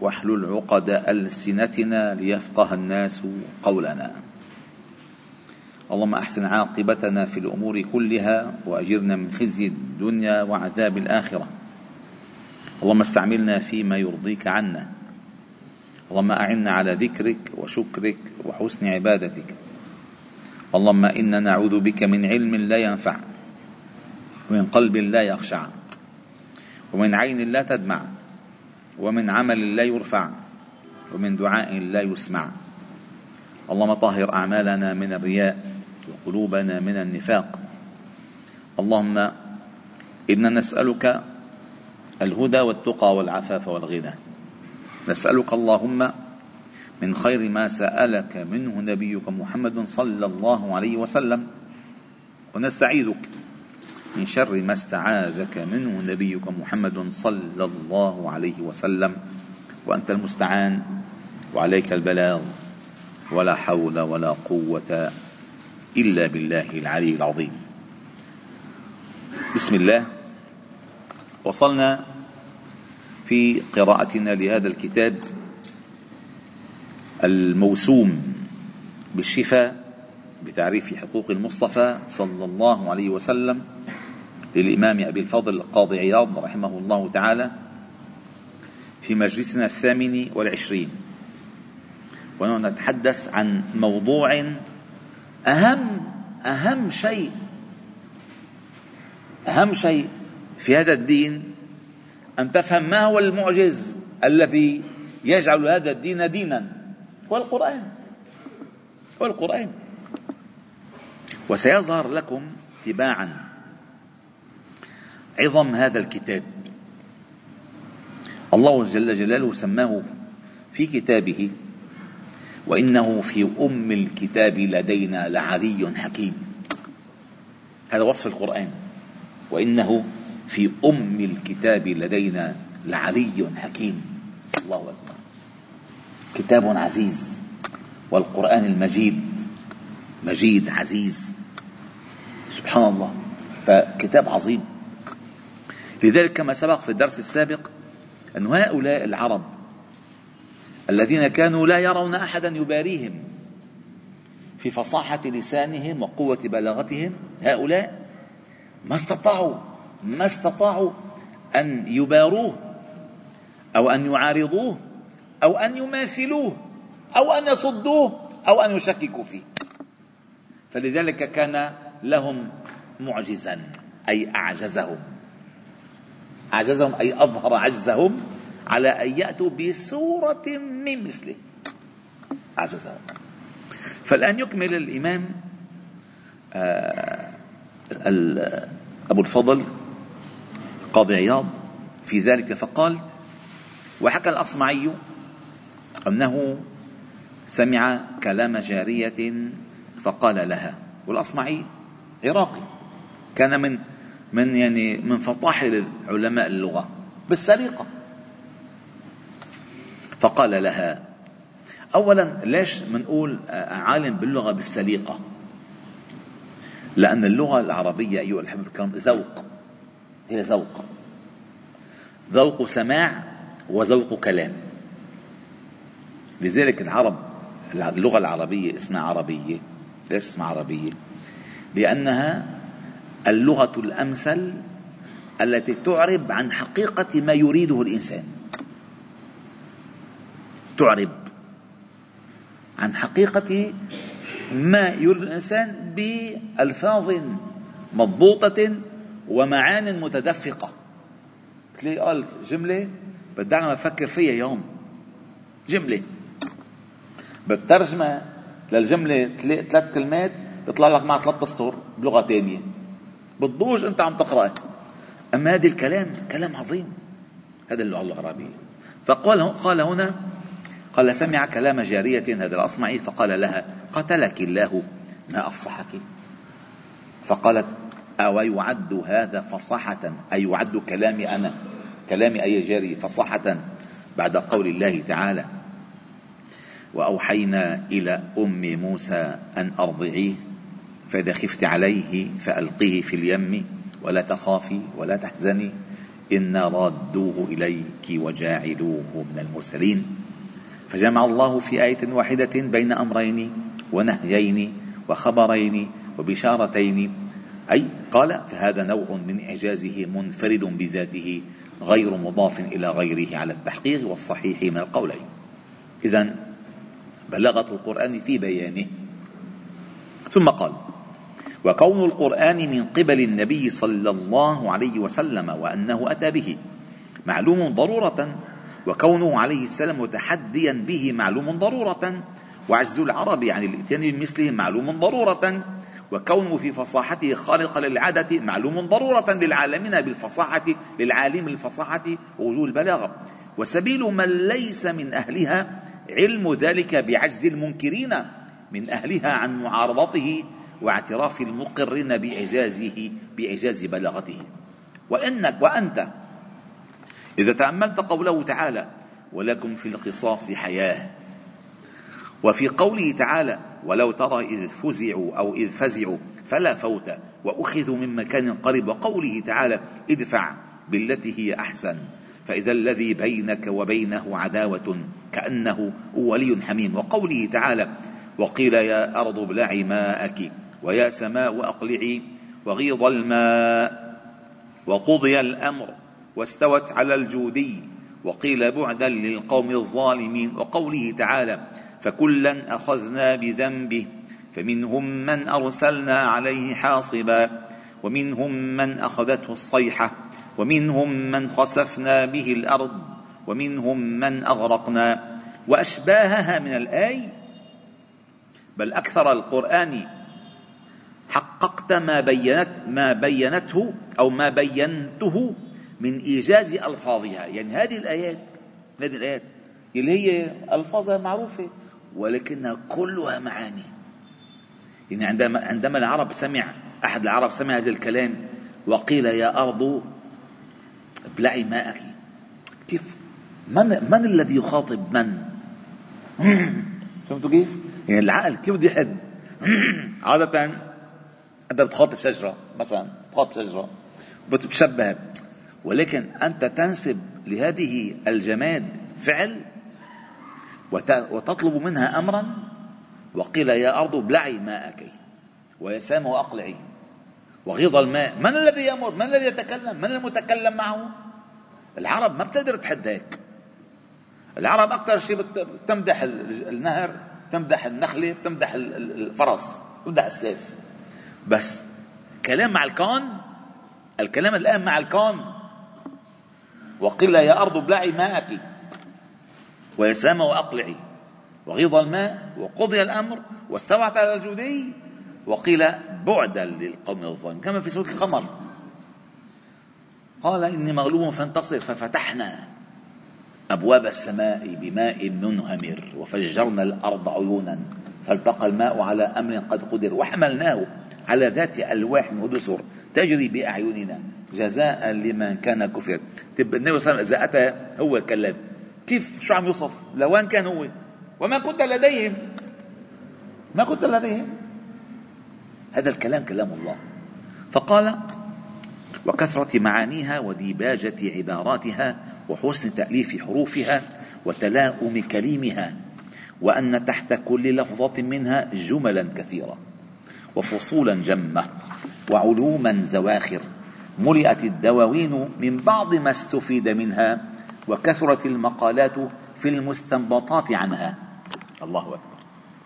واحلل عقد ألسنتنا ليفقه الناس قولنا. اللهم أحسن عاقبتنا في الأمور كلها وأجرنا من خزي الدنيا وعذاب الآخرة. اللهم استعملنا فيما يرضيك عنا. اللهم أعنا على ذكرك وشكرك وحسن عبادتك. اللهم إنا نعوذ بك من علم لا ينفع ومن قلب لا يخشع ومن عين لا تدمع. ومن عمل لا يرفع ومن دعاء لا يسمع. اللهم طهر أعمالنا من الرياء وقلوبنا من النفاق. اللهم إنا نسألك الهدى والتقى والعفاف والغنى. نسألك اللهم من خير ما سألك منه نبيك محمد صلى الله عليه وسلم. ونستعيذك. من شر ما استعاذك منه نبيك محمد صلى الله عليه وسلم. وأنت المستعان وعليك البلاغ ولا حول ولا قوة إلا بالله العلي العظيم. بسم الله. وصلنا في قراءتنا لهذا الكتاب الموسوم بالشفاء بتعريف حقوق المصطفى صلى الله عليه وسلم. للإمام أبي الفضل القاضي عياض رحمه الله تعالى في مجلسنا الثامن والعشرين. ونتحدث عن موضوع أهم أهم شيء أهم شيء في هذا الدين أن تفهم ما هو المعجز الذي يجعل هذا الدين دينا هو القرآن. هو القرآن. وسيظهر لكم تباعا عظم هذا الكتاب. الله جل جلاله سماه في كتابه وإنه في أم الكتاب لدينا لعلي حكيم. هذا وصف القرآن. وإنه في أم الكتاب لدينا لعلي حكيم. الله أكبر. كتاب عزيز. والقرآن المجيد مجيد عزيز. سبحان الله. فكتاب عظيم. لذلك كما سبق في الدرس السابق أن هؤلاء العرب الذين كانوا لا يرون أحدا يباريهم في فصاحة لسانهم وقوة بلاغتهم هؤلاء ما استطاعوا ما استطاعوا أن يباروه أو أن يعارضوه أو أن يماثلوه أو أن يصدوه أو أن يشككوا فيه. فلذلك كان لهم معجزا أي أعجزهم. أعجزهم أي أظهر عجزهم على أن يأتوا بسورة من مثله. أعجزهم. فالآن يكمل الإمام آه، أبو الفضل قاضي عياض في ذلك فقال وحكى الأصمعي أنه سمع كلام جارية فقال لها والأصمعي عراقي كان من من يعني من فطاحل علماء اللغة بالسليقة فقال لها أولا ليش منقول عالم باللغة بالسليقة؟ لأن اللغة العربية أيها الأحبة الكرام ذوق هي ذوق. ذوق سماع وذوق كلام. لذلك العرب اللغة العربية اسمها عربية ليش اسمها عربية؟ لأنها اللغة الأمثل التي تعرب عن حقيقة ما يريده الإنسان. تعرب عن حقيقة ما يريد الإنسان بألفاظ مضبوطة ومعان متدفقة. تلاقي قال جملة ما أفكر فيها يوم. جملة. بالترجمة للجملة ثلاث كلمات بيطلع لك معها ثلاث أسطر بلغة ثانية بتضوج انت عم تقرا أما هذا الكلام كلام عظيم. هذا اللغة العربيه فقال قال هنا قال سمع كلام جارية هذا الأصمعي فقال لها قتلك الله ما أفصحك؟ فقالت أو يعد هذا فصاحة؟ أي يعد كلامي أنا؟ كلامي أي جاري فصاحة بعد قول الله تعالى. وأوحينا إلى أم موسى أن أرضعيه. فإذا خفت عليه فألقيه في اليم ولا تخافي ولا تحزني إنا رادوه إليك وجاعلوه من المرسلين. فجمع الله في آية واحدة بين أمرين ونهيين وخبرين وبشارتين. أي قال فهذا نوع من إعجازه منفرد بذاته غير مضاف إلى غيره على التحقيق والصحيح من القولين. إذا بلغة القرآن في بيانه. ثم قال وكون القرآن من قبل النبي صلى الله عليه وسلم وأنه أتى به معلوم ضرورة وكونه عليه السلام متحديا به معلوم ضرورة وعجز العرب عن الاتيان بمثله معلوم ضرورة وكونه في فصاحته خارقا للعادة معلوم ضرورة للعالمين بالفصاحة للعالم الفصاحة ووجوه البلاغة. وسبيل من ليس من أهلها علم ذلك بعجز المنكرين من أهلها عن معارضته واعتراف المقرين بإعجازه بإعجاز بلاغته. وإنك وأنت إذا تأملت قوله تعالى ولكم في القصاص حياة وفي قوله تعالى ولو ترى إذ فزعوا أو إذ فزعوا فلا فوت وأخذوا من مكان قريب وقوله تعالى ادفع بالتي هي أحسن فإذا الذي بينك وبينه عداوة كأنه ولي حميم. وقوله تعالى وقيل يا أرض ابلعي ماءك ويا سماء أقلعي وغيض الماء وقضي الأمر واستوت على الجودي وقيل بعدا للقوم الظالمين وقوله تعالى فكلا أخذنا بذنبه فمنهم من أرسلنا عليه حاصبا ومنهم من أخذته الصيحة ومنهم من خسفنا به الأرض ومنهم من أغرقنا وأشباهها من الآي بل أكثر القرآن حققت ما بينت ما بينته أو ما بينته من إيجاز ألفاظها. يعني هذه الآيات هذه الآيات اللي هي ألفاظها معروفة ولكنها كلها معاني. يعني عندما عندما العرب سمع أحد العرب سمع هذا الكلام وقيل يا أرض ابلعي ماءك. كيف؟ من من الذي يخاطب من؟ فهمتوا كيف؟ يعني العقل كيف بده يحد؟ عادة أنت بتخاطب شجرة مثلا بتخاطب شجرة بتشبه ولكن أنت تنسب لهذه الجماد فعل وتطلب منها أمرا وقيل يا أرض ابلعي ماءك ويا سماء أقلعي. وغيض الماء من الذي يأمر من الذي يتكلم؟ من المتكلم معه؟ العرب ما بتقدر تحد هيك العرب أكثر شيء بتمدح النهر تمدح النخلة بتمدح الفرس تمدح السيف. بس كلام مع الكون الكلام الآن مع الكون. وقيل يا أرض ابلعي ماءك ويا سماء وأقلعي. وغيض الماء وقضي الأمر واستوعت على الجودي وقيل بعدا للقوم الظالمين كما في سورة القمر. قال إني مغلوب فانتصر ففتحنا أبواب السماء بماء منهمر وفجرنا الأرض عيونا فالتقى الماء على أمر قد قدر وحملناه. على ذات ألواح ودسر تجري بأعيننا. جزاء لمن كان كفر. طيب النبي صلى الله عليه وسلم إذا أتى هو كلام كيف؟ شو عم يوصف؟ لوين كان هو. وما كنت لديهم. ما كنت لديهم. هذا الكلام كلام الله. فقال وكثرة معانيها وديباجة عباراتها وحسن تأليف حروفها وتلاؤم كلمها وأن تحت كل لفظة منها جملا كثيرة. وفصولا جمة وعلوما زواخر ملئت الدواوين من بعض ما استفيد منها وكثرت المقالات في المستنبطات عنها. الله أكبر.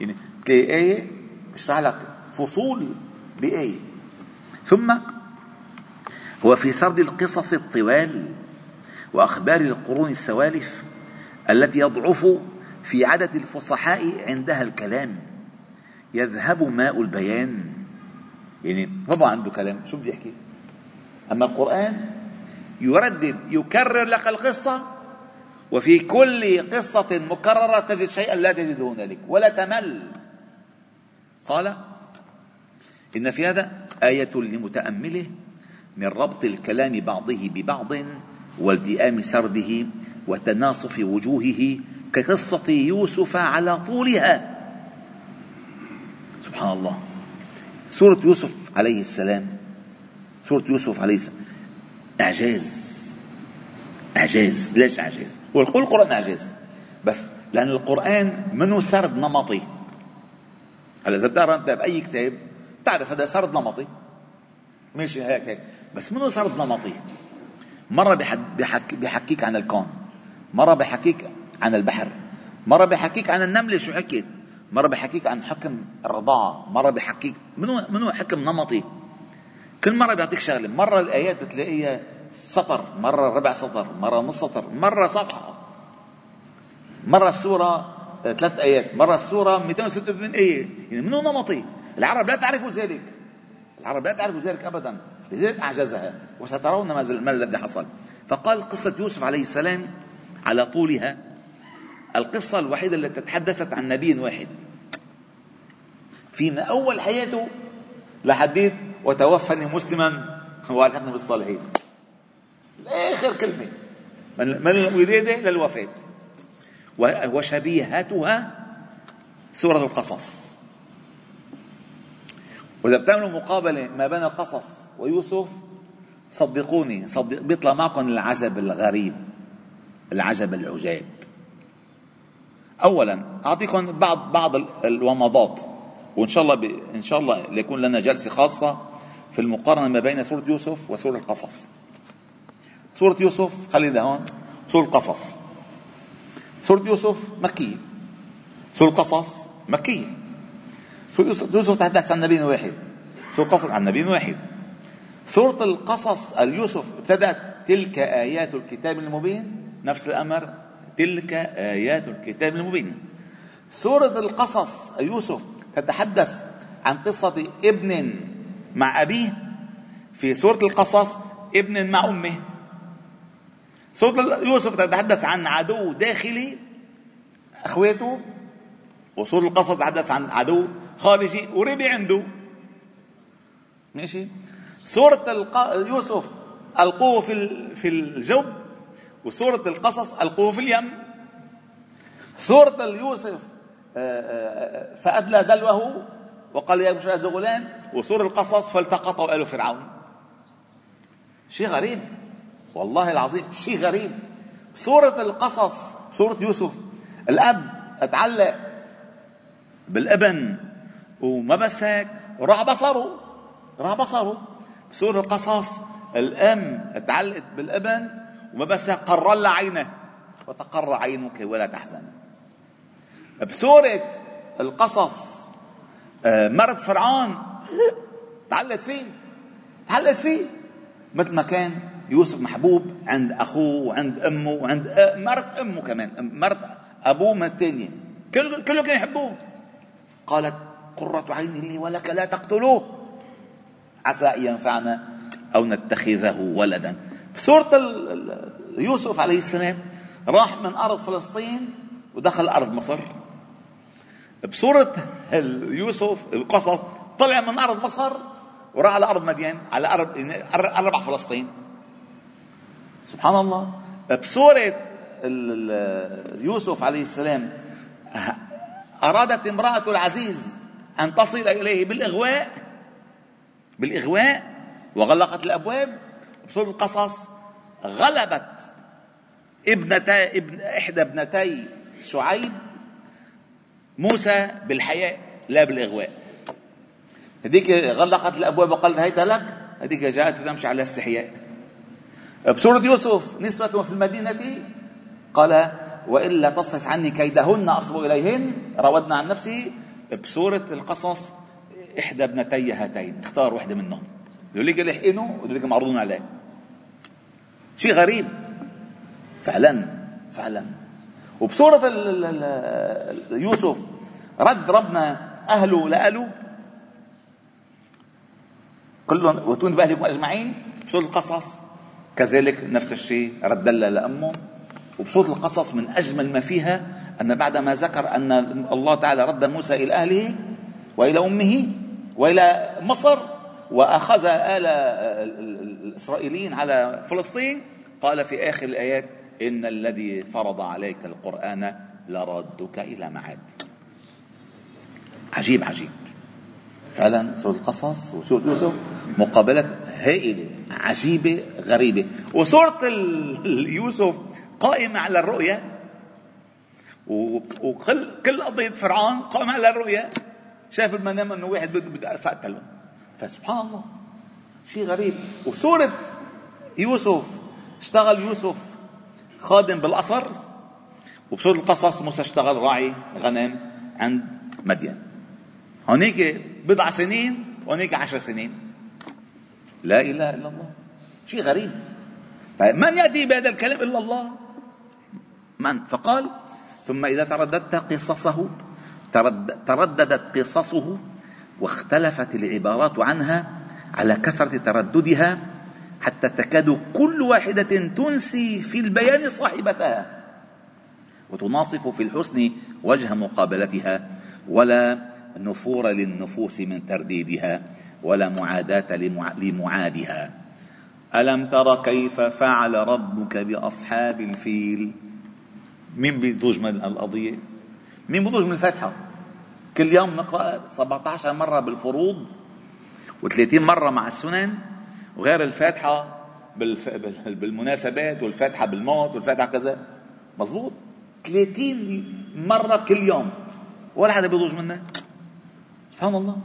يعني تلاقي آية بشرح لك فصول بآية ثم هو في سرد القصص الطوال وأخبار القرون السوالف التي يضعف في عدد الفصحاء عندها الكلام. يذهب ماء البيان. يعني ما عنده كلام شو بده يحكي؟ أما القرآن يردد يكرر لك القصة وفي كل قصة مكررة تجد شيئا لا تجده هنالك ولا تمل. قال إن في هذا آية لمتأمله من ربط الكلام بعضه ببعض والتئام سرده وتناصف وجوهه كقصة يوسف على طولها. سبحان الله. سورة يوسف عليه السلام. سورة يوسف عليه السلام. إعجاز. إعجاز. ليش إعجاز؟ هو القرآن إعجاز. بس لأن القرآن منه سرد نمطي. هلا إذا بتعرف بأي كتاب تعرف هذا سرد نمطي. ماشي هيك هيك. بس منه سرد نمطي؟ مرة بحك بحكيك عن الكون. مرة بحكيك عن البحر. مرة بحكيك عن النملة شو حكت مرة بحكيك عن حكم الرضاعة مرة بحكيك منو منو حكم نمطي؟ كل مرة بيعطيك شغلة مرة الآيات بتلاقيها سطر مرة ربع سطر مرة نص سطر مرة صفحة. مرة السورة ثلاث آيات مرة السورة 286 آية. يعني منو نمطي؟ العرب لا تعرف ذلك. العرب لا تعرف ذلك أبدا. لذلك أعجزها. وسترون ما الذي حصل. فقال قصة يوسف عليه السلام على طولها. القصة الوحيدة التي تحدثت عن نبي واحد. في أول حياته لحديت وتوفني مسلما وألحقني بالصالحين. آخر كلمة. من الولادة للوفاة. وشبيهتها سورة القصص. وإذا بتعملوا مقابلة ما بين القصص ويوسف صدقوني صدق بيطلع معكم العجب الغريب العجب العجاب. اولا أعطيكم بعض بعض الومضات. وإن شاء الله ب... إن شاء الله ليكون لنا جلسة خاصة في المقارنة ما بين سورة يوسف وسورة القصص. سورة يوسف خلينا هون سورة القصص. سورة يوسف مكية. سورة القصص مكية. سورة يوسف تحدث عن نبي واحد. سورة القصص عن نبي واحد. سورة القصص اليوسف ابتدأت تلك آيات الكتاب المبين نفس الأمر تلك آيات الكتاب المبين. سورة القصص يوسف تتحدث عن قصة ابن مع أبيه. في سورة القصص ابن مع أمه. سورة يوسف تتحدث عن عدو داخلي أخواته وسورة القصص تتحدث عن عدو خارجي وربي عنده. ماشي؟ سورة يوسف ألقوه في في الجب وسورة القصص ألقوه في اليم. سورة يوسف آه، آه، فأدلى دلوه وقال يا بشر هذا غلام وسورة القصص فالتقطه آل فرعون. شيء غريب والله العظيم شيء غريب. سورة القصص سورة يوسف الأب أتعلق بالابن وما بس هيك وراح بصره راح بصره. بسورة القصص الأم تعلقت بالابن وما بس قرر لها عينه وتقر عينك ولا تحزن. بسورة القصص آه، مرض فرعون تعلقت فيه تعلقت فيه. مثل ما كان يوسف محبوب عند أخوه وعند أمه وعند آه، مرت أمه كمان مرت أبوه من الثانية كله كله كان يحبوه. قالت قرة عين لي ولك لا تقتلوه. عسى أن ينفعنا أو نتخذه ولدا. سورة يوسف عليه السلام راح من أرض فلسطين ودخل أرض مصر. بسورة يوسف القصص طلع من أرض مصر وراح على أرض مدين على أرض أربع فلسطين. سبحان الله. بسورة يوسف عليه السلام أرادت امرأة العزيز أن تصل إليه بالإغواء بالإغواء وغلقت الأبواب بسورة القصص؟ غلبت ابنتا ابن إحدى ابنتي شعيب موسى بالحياء لا بالإغواء. هذيك غلقت الأبواب وقالت هيت لك؟ هذيك جاءت تمشي على استحياء. بسورة يوسف نسبة في المدينة قال وإلا تصرف عني كيدهن أصب إليهن. راودنا عن نفسه بسورة القصص إحدى ابنتي هاتين. اختار واحدة منهم. يقول لك لحقنه ويقول لك معروض عليه. شيء غريب. فعلا فعلا. وبسورة يوسف رد ربنا أهله لأهله. كلهم وتون بأهلكم أجمعين؟ بسورة القصص. كذلك نفس الشيء رد لأمه. وبسورة القصص من أجمل ما فيها أن بعدما ذكر أن الله تعالى رد موسى إلى أهله وإلى أمه وإلى مصر وأخذ آل الإسرائيليين على فلسطين؟ قال في آخر الآيات إن الذي فرض عليك القرآن لردك إلى معاد. عجيب عجيب. فعلا سورة القصص وسورة يوسف مقابلات هائلة عجيبة غريبة. وسورة يوسف قائمة على الرؤية. وكل كل قضية فرعون قائمة على الرؤية. شاف المنام إنه واحد بده بده فقتله فسبحان الله. شيء غريب. وسورة يوسف اشتغل يوسف خادم بالقصر وبسورة القصص موسى اشتغل راعي غنم عند مدين. هونيك بضع سنين وهونيك عشر سنين. لا إله إلا الله. شيء غريب. فمن يأتي بهذا الكلام إلا الله؟ من؟ فقال ثم إذا ترددت قصصه ترددت قصصه واختلفت العبارات عنها على كثرة ترددها حتى تكاد كل واحدة تنسي في البيان صاحبتها وتناصف في الحسن وجه مقابلتها ولا نفور للنفوس من ترديدها ولا معاداة لمعادها. ألم تر كيف فعل ربك بأصحاب الفيل؟ مين بيضج من القضية؟ مين بيضج من الفاتحة. كل يوم نقرأ 17 مرة بالفروض و30 مرة مع السنن وغير الفاتحة بالمناسبات والفاتحة بالموت والفاتحة كذا. مظبوط. 30 مرة كل يوم. ولا حدا بيضوج منها سبحان الله.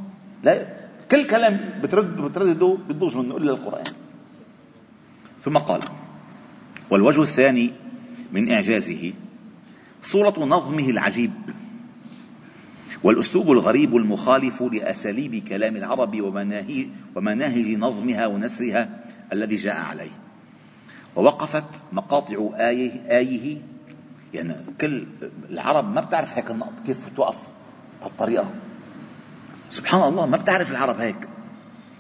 لا كل كلام بترد بتردده بتضوج منه إلا القرآن. ثم قال والوجه الثاني من إعجازه صورة نظمه العجيب. والأسلوب الغريب المخالف لأساليب كلام العرب ومناهي ومناهج نظمها ونسرها الذي جاء عليه. ووقفت مقاطع آيه, آيه يعني كل العرب ما بتعرف هيك النقط كيف توقف بهالطريقة سبحان الله ما بتعرف العرب هيك.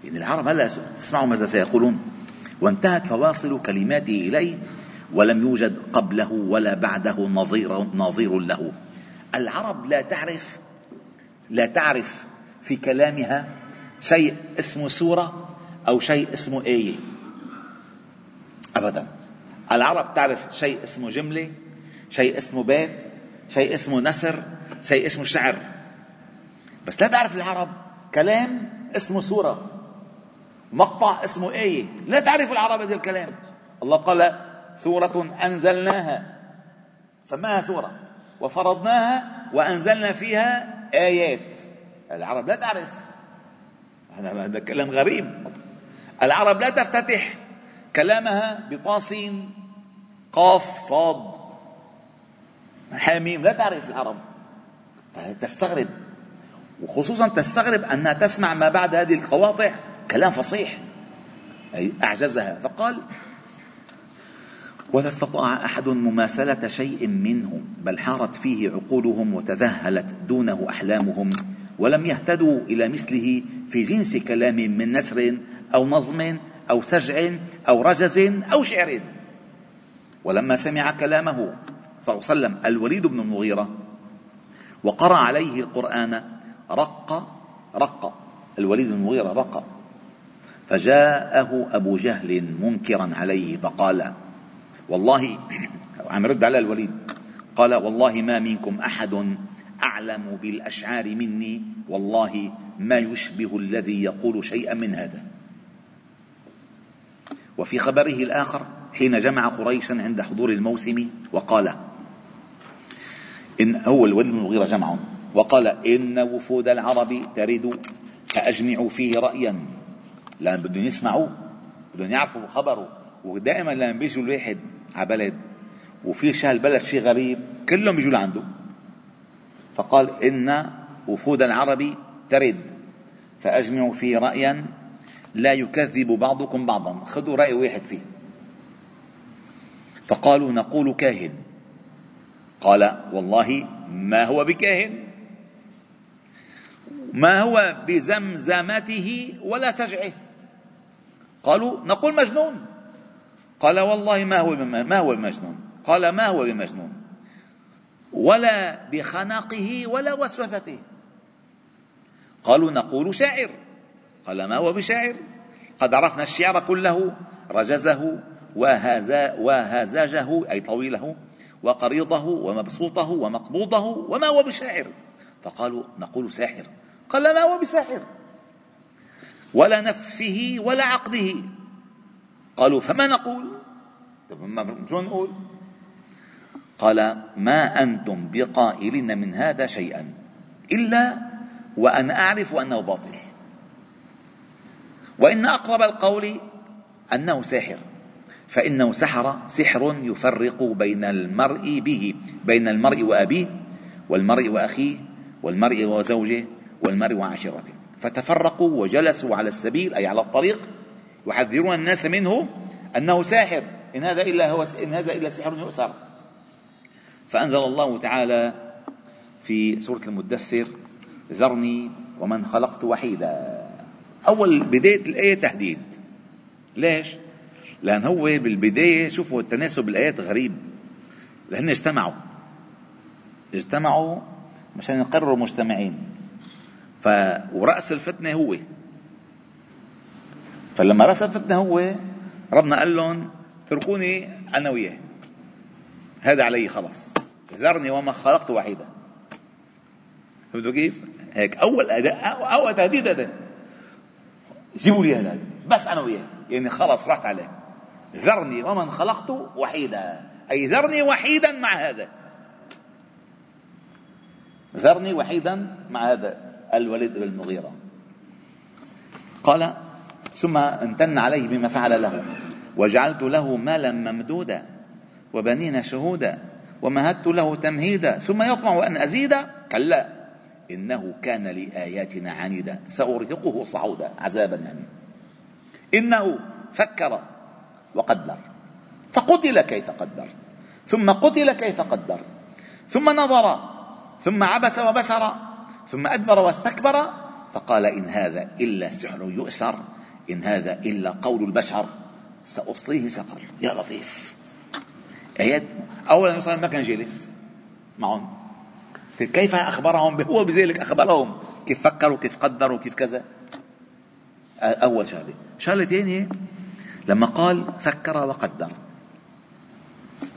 يعني العرب هلأ تسمعوا ماذا سيقولون. وانتهت فواصل كلماته إليه ولم يوجد قبله ولا بعده نظير نظير له. العرب لا تعرف لا تعرف في كلامها شيء اسمه سورة أو شيء اسمه آية. أبدا. العرب تعرف شيء اسمه جملة شيء اسمه بيت شيء اسمه نسر شيء اسمه شعر. بس لا تعرف العرب كلام اسمه سورة مقطع اسمه آية. لا تعرف العرب هذا الكلام. الله قال سورة أنزلناها. سماها سورة؟ وفرضناها وأنزلنا فيها آيات العرب لا تعرف. هذا كلام غريب. العرب لا تفتتح كلامها بطاسين قاف صاد حاميم لا تعرف العرب. فتستغرب. وخصوصا تستغرب أنها تسمع ما بعد هذه القواطع كلام فصيح. أي أعجزها. فقال ولا استطاع أحد مماثلة شيء منه بل حارت فيه عقولهم وتذهلت دونه أحلامهم ولم يهتدوا إلى مثله في جنس كلام من نسر أو نظم أو سجع أو رجز أو شعر. ولما سمع كلامه صلى الله عليه وسلم الوليد بن المغيرة وقرأ عليه القرآن رق رق الوليد بن المغيرة رق فجاءه أبو جهل منكرا عليه فقال والله عم يرد على الوليد. قال والله ما منكم أحد أعلم بالأشعار مني. والله ما يشبه الذي يقول شيئا من هذا. وفي خبره الآخر حين جمع قريشا عند حضور الموسم وقال إن هو الوليد بن المغيرة جمعهم وقال إن وفود العرب ترد فأجمعوا فيه رأيا. لأن بدهم يسمعوا بدهم يعرفوا خبره. ودائما لما بيجوا الواحد على بلد وفي شهر البلد شيء غريب كلهم بيجوا لعنده. فقال إن وفود العرب ترد فأجمعوا فيه رأيا لا يكذب بعضكم بعضا. خذوا رأي واحد فيه. فقالوا نقول كاهن. قال والله ما هو بكاهن؟ ما هو بزمزمته ولا سجعه؟ قالوا نقول مجنون. قال والله ما هو ما هو المجنون قال ما هو بمجنون. ولا بخنقه ولا وسوسته. قالوا نقول شاعر. قال ما هو بشاعر؟ قد عرفنا الشعر كله رجزه وهزاجه أي طويله وقريضه ومبسوطه ومقبوضه وما هو بشاعر؟ فقالوا نقول ساحر. قال ما هو بساحر. ولا نفه ولا عقده. قالوا فما نقول؟ شو نقول؟ قال ما أنتم بقائلين من هذا شيئا إلا وأنا أعرف أنه باطل. وإن أقرب القول أنه ساحر فإنه سحر سحر يفرق بين المرء به بين المرء وأبيه والمرء وأخيه والمرء وزوجه والمرء وعشيرته. فتفرقوا وجلسوا على السبيل أي على الطريق يحذرون الناس منه أنه ساحر. إن هذا إلا هو إن هذا إلا سحر يؤثر. فأنزل الله تعالى في سورة المدثر ذرني ومن خلقت وحيدا. أول بداية الآية تهديد ليش؟ لأن هو بالبداية شوفوا التناسب الآيات غريب. لأن اجتمعوا. اجتمعوا مشان يقرروا مجتمعين. ف ورأس الفتنة هو. فلما رأس الفتنة هو ربنا قال لهم اتركوني أنا وياه. هذا علي خلص ذرني وما خلقت وحيدا. فهمتوا كيف؟ هيك. أول أداء أول تهديد هذا. جيبوا لي هذا. بس أنا وياه. يعني خلص راحت عليه. ذرني ومن خلقت وحيدا. أي ذرني وحيدا مع هذا. ذرني وحيدا مع هذا. الوليد بن المغيرة. قال ثم امتن عليه بما فعل له. وجعلت له مالا ممدودا وبنين شهودا ومهدت له تمهيدا ثم يطمع أن أزيد. كلا إنه كان لآياتنا عنيدا سأرهقه صعودا عذابا يعني إنه فكر وقدر فقتل كيف قدر ثم قتل كيف قدر ثم نظر ثم عبس وبسر ثم أدبر واستكبر فقال إن هذا إلا سحر يؤثر إن هذا إلا قول البشر سأصليه سقر. يا لطيف. آيات أولا صلى ما كان جالس معهم. كيف أخبرهم؟ هو بذلك أخبرهم. كيف فكروا كيف قدروا كيف كذا. أول شغلة. شغلة ثانية لما قال فكر وقدر.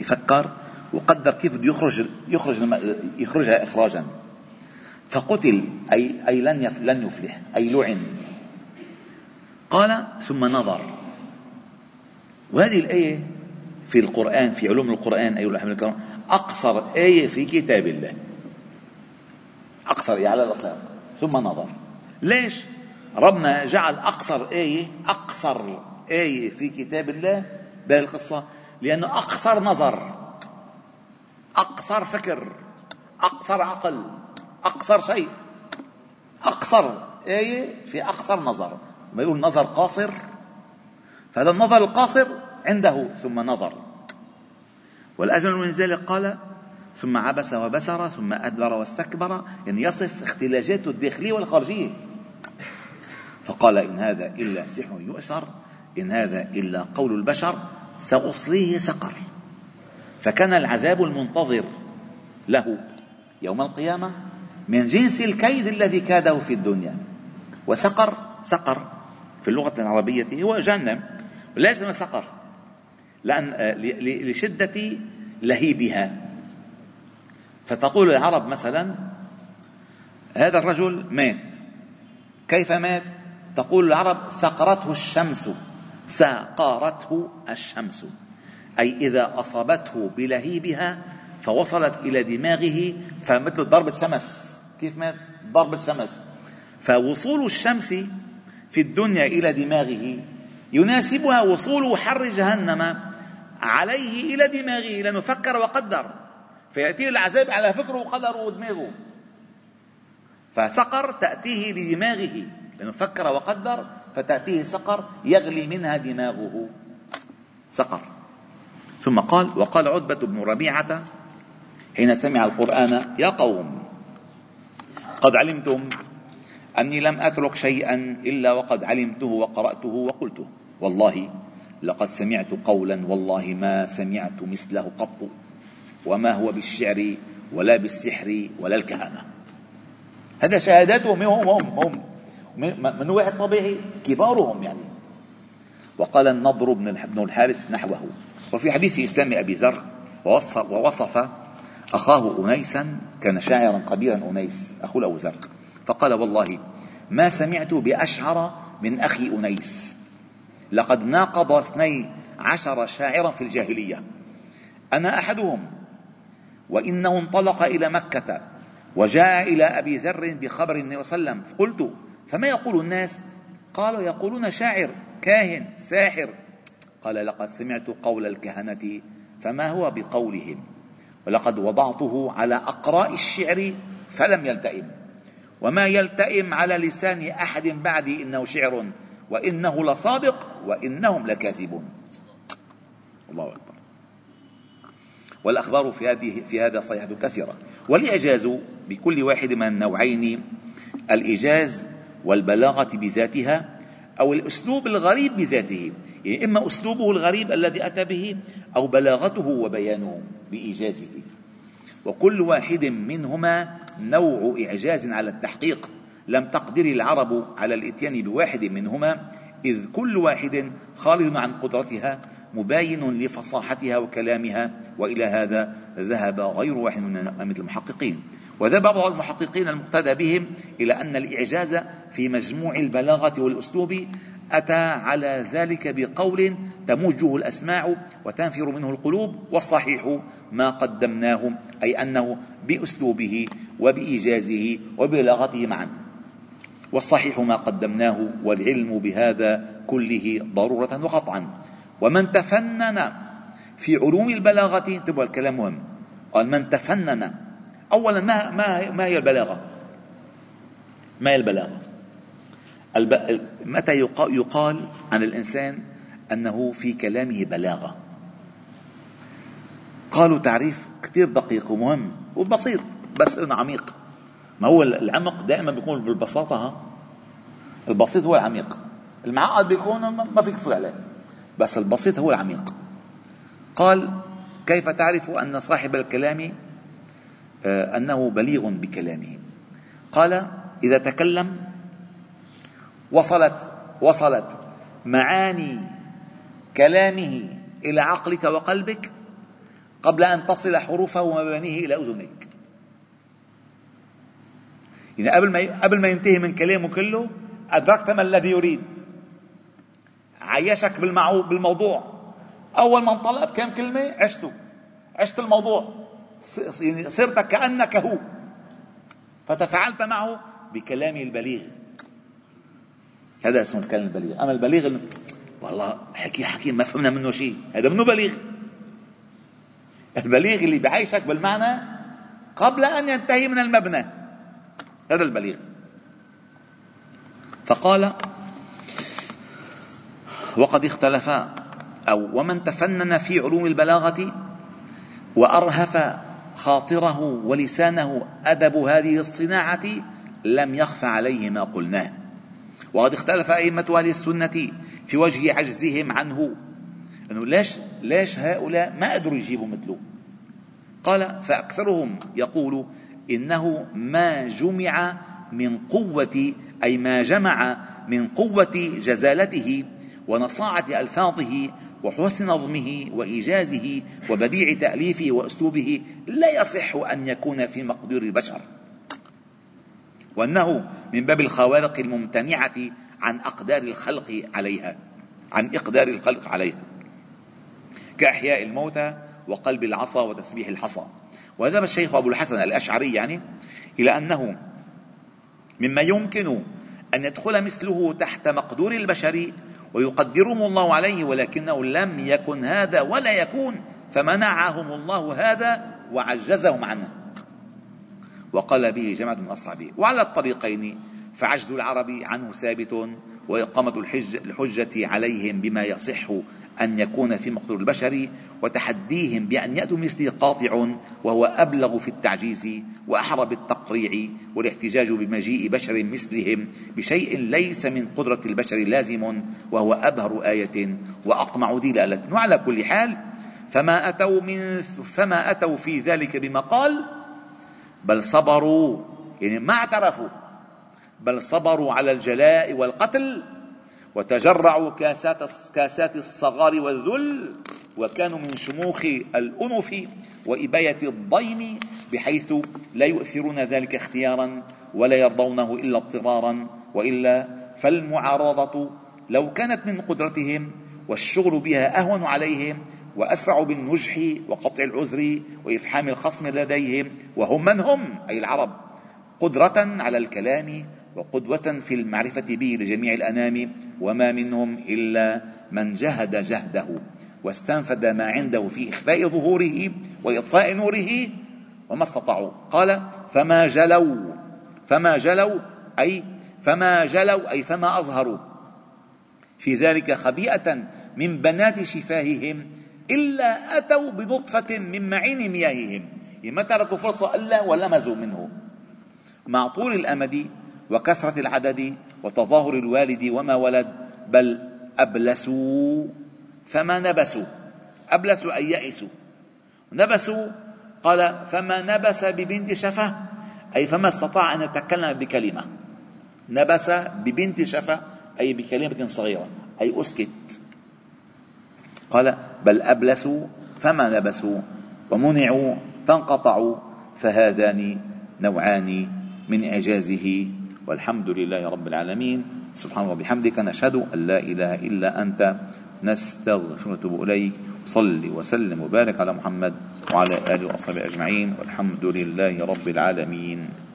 يفكر وقدر كيف بده يخرج يخرج يخرجها إخراجا. فقتل أي أي لن لن يفلح أي لعن. قال ثم نظر. وهذه الآية في القرآن في علوم القرآن أيها الأحباب الكرام أقصر آية في كتاب الله. أقصر آية على الإطلاق. ثم نظر. ليش؟ ربنا جعل أقصر آية أقصر آية في كتاب الله. بهذه القصة لأنه أقصر نظر. أقصر فكر. أقصر عقل. أقصر شيء. أقصر آية في أقصر نظر. ما يقول نظر قاصر؟ فهذا النظر القاصر عنده ثم نظر. والأجمل من ذلك قال ثم عبس وبسر ثم أدبر واستكبر يعني يصف اختلاجاته الداخلية والخارجية. فقال إن هذا إلا سحر يؤثر إن هذا إلا قول البشر سأصليه سقر. فكان العذاب المنتظر له يوم القيامة من جنس الكيد الذي كاده في الدنيا. وسقر سقر في اللغة العربية هو جهنم لازم سقر لأن لشدة لهيبها. فتقول العرب مثلا هذا الرجل مات. كيف مات؟ تقول العرب سقرته الشمس ساقارته الشمس. أي إذا أصابته بلهيبها فوصلت إلى دماغه فمثل ضربة شمس. كيف مات؟ ضربة شمس. فوصول الشمس في الدنيا إلى دماغه. يناسبها وصول حر جهنم عليه إلى دماغه. لأنه فكر وقدر. فيأتيه العذاب على فكره وقدره ودماغه. فسقر تأتيه لدماغه. لأنه فكر وقدر فتأتيه سقر يغلي منها دماغه. سقر. ثم قال وقال عتبة بن ربيعة حين سمع القرآن يا قوم قد علمتم أني لم أترك شيئا إلا وقد علمته وقرأته وقلته. والله لقد سمعت قولا والله ما سمعت مثله قط. وما هو بالشعر ولا بالسحر ولا الكهنة هذا شهاداتهم هم هم هم من واحد طبيعي؟ كبارهم يعني. وقال النضر بن الحارث نحوه. وفي حديث إسلام أبي ذر ووصف أخاه أنيسا كان شاعرا قديرا أنيس أخو أبو ذر. فقال والله ما سمعت بأشعر من أخي أنيس. لقد ناقض اثني عشر شاعرا في الجاهلية. أنا أحدهم. وإنه انطلق إلى مكة وجاء إلى أبي ذر بخبر النبي صلى الله عليه وسلم. قلت فما يقول الناس؟ قالوا يقولون شاعر كاهن ساحر. قال لقد سمعت قول الكهنة فما هو بقولهم؟ ولقد وضعته على أقراء الشعر فلم يلتئم. وما يلتئم على لسان أحد بعدي إنه شعر وإنه لصادق وإنهم لكاذبون. الله أكبر. والأخبار في هذه في هذا صيحة كثيرة. والإعجاز بكل واحد من النوعين الإيجاز والبلاغة بذاتها أو الأسلوب الغريب بذاته. يعني إما أسلوبه الغريب الذي أتى به أو بلاغته وبيانه بإيجازه. وكل واحد منهما نوع إعجاز على التحقيق. لم تقدر العرب على الإتيان بواحد منهما إذ كل واحد خارج عن قدرتها مباين لفصاحتها وكلامها وإلى هذا ذهب غير واحد من المحققين. وذهب بعض المحققين المقتدى بهم إلى أن الإعجاز في مجموع البلاغة والأسلوب أتى على ذلك بقول تموجه الأسماع وتنفر منه القلوب والصحيح ما قدمناه أي أنه بأسلوبه وبإيجازه وبلاغته معا والصحيح ما قدمناه والعلم بهذا كله ضرورة وقطعا ومن تفنن في علوم البلاغة انتبهوا الكلام مهم قال من تفنن أولا ما ما ما هي البلاغة؟ ما هي البلاغة؟ الب... متى يقال عن الإنسان أنه في كلامه بلاغة قالوا تعريف كثير دقيق ومهم وبسيط بس إنه عميق. ما هو العمق دائما بيكون بالبساطة البسيط هو العميق. المعقد بيكون ما فيك تفوت عليه بس البسيط هو العميق. قال كيف تعرف أن صاحب الكلام آه، أنه بليغ بكلامه؟ قال إذا تكلم وصلت وصلت معاني كلامه إلى عقلك وقلبك قبل أن تصل حروفه ومبانيه إلى أذنك يعني قبل ما قبل ما ينتهي من كلامه كله أدركت ما الذي يريد. عيشك بالموضوع. أول ما انطلق كم كلمة؟ عشته. عشت الموضوع. يعني صرت كأنك هو. فتفاعلت معه بكلامه البليغ. هذا اسمه الكلام البليغ. أما البليغ والله حكي حكي ما فهمنا منه شيء. هذا منه بليغ. البليغ اللي بعيشك بالمعنى قبل أن ينتهي من المبنى. هذا البليغ. فقال وقد اختلفا أو ومن تفنن في علوم البلاغة وأرهف خاطره ولسانه أدب هذه الصناعة لم يخف عليه ما قلناه. وقد اختلف أئمة أهل السنة في وجه عجزهم عنه أنه ليش ليش هؤلاء ما قدروا يجيبوا مثله؟ قال فأكثرهم يقول إنه ما جمع من قوة أي ما جمع من قوة جزالته ونصاعة ألفاظه وحسن نظمه وإيجازه وبديع تأليفه وأسلوبه لا يصح أن يكون في مقدور البشر. وأنه من باب الخوارق الممتنعة عن أقدار الخلق عليها عن إقدار الخلق عليها. كأحياء الموتى وقلب العصا وتسبيح الحصى. وذهب الشيخ أبو الحسن الأشعري يعني إلى أنه مما يمكن أن يدخل مثله تحت مقدور البشر ويقدرهم الله عليه ولكنه لم يكن هذا ولا يكون فمنعهم الله هذا وعجزهم عنه. وقال به جماعة من أصحابه وعلى الطريقين فعجز العرب عنه ثابت وإقامة الحجة عليهم بما يصح أن يكون في مقدور البشر وتحديهم بأن يأتوا مثلي قاطع وهو أبلغ في التعجيز وأحرى بالتقريع والاحتجاج بمجيء بشر مثلهم بشيء ليس من قدرة البشر لازم وهو أبهر آية وأقمع دلالة. وعلى كل حال فما أتوا من فما أتوا في ذلك بمقال بل صبروا. يعني ما اعترفوا بل صبروا على الجلاء والقتل. وتجرعوا كاسات كاسات الصغار والذل وكانوا من شموخ الأنف وإباية الضيم بحيث لا يؤثرون ذلك اختيارا ولا يرضونه إلا اضطرارا وإلا فالمعارضة لو كانت من قدرتهم والشغل بها أهون عليهم وأسرع بالنجح وقطع العذر وإفحام الخصم لديهم وهم من هم؟ أي العرب. قدرة على الكلام وقدوة في المعرفة به لجميع الأنام وما منهم إلا من جهد جهده واستنفد ما عنده في إخفاء ظهوره وإطفاء نوره وما استطاعوا. قال فما جلوا فما جلوا أي فما جلوا أي فما أظهروا. في ذلك خبيئة من بنات شفاههم إلا أتوا بنطفة من معين مياههم. ما تركوا فرصة إلا ولمزوا منه. مع طول الأمد وكثرة العدد وتظاهر الوالد وما ولد بل أبلسوا فما نبسوا. أبلسوا أي يئسوا. نبسوا قال فما نبس ببنت شفة أي فما استطاع أن يتكلم بكلمة. نبس ببنت شفة أي بكلمة صغيرة أي أسكت. قال بل أبلسوا فما نبسوا ومنعوا فانقطعوا فهذان نوعان من إعجازه. والحمد لله رب العالمين. سبحانه وبحمدك نشهد أن لا إله إلا أنت. نستغفر ونتوب إليك. صل وسلم وبارك على محمد وعلى آله وصحبه أجمعين. والحمد لله رب العالمين.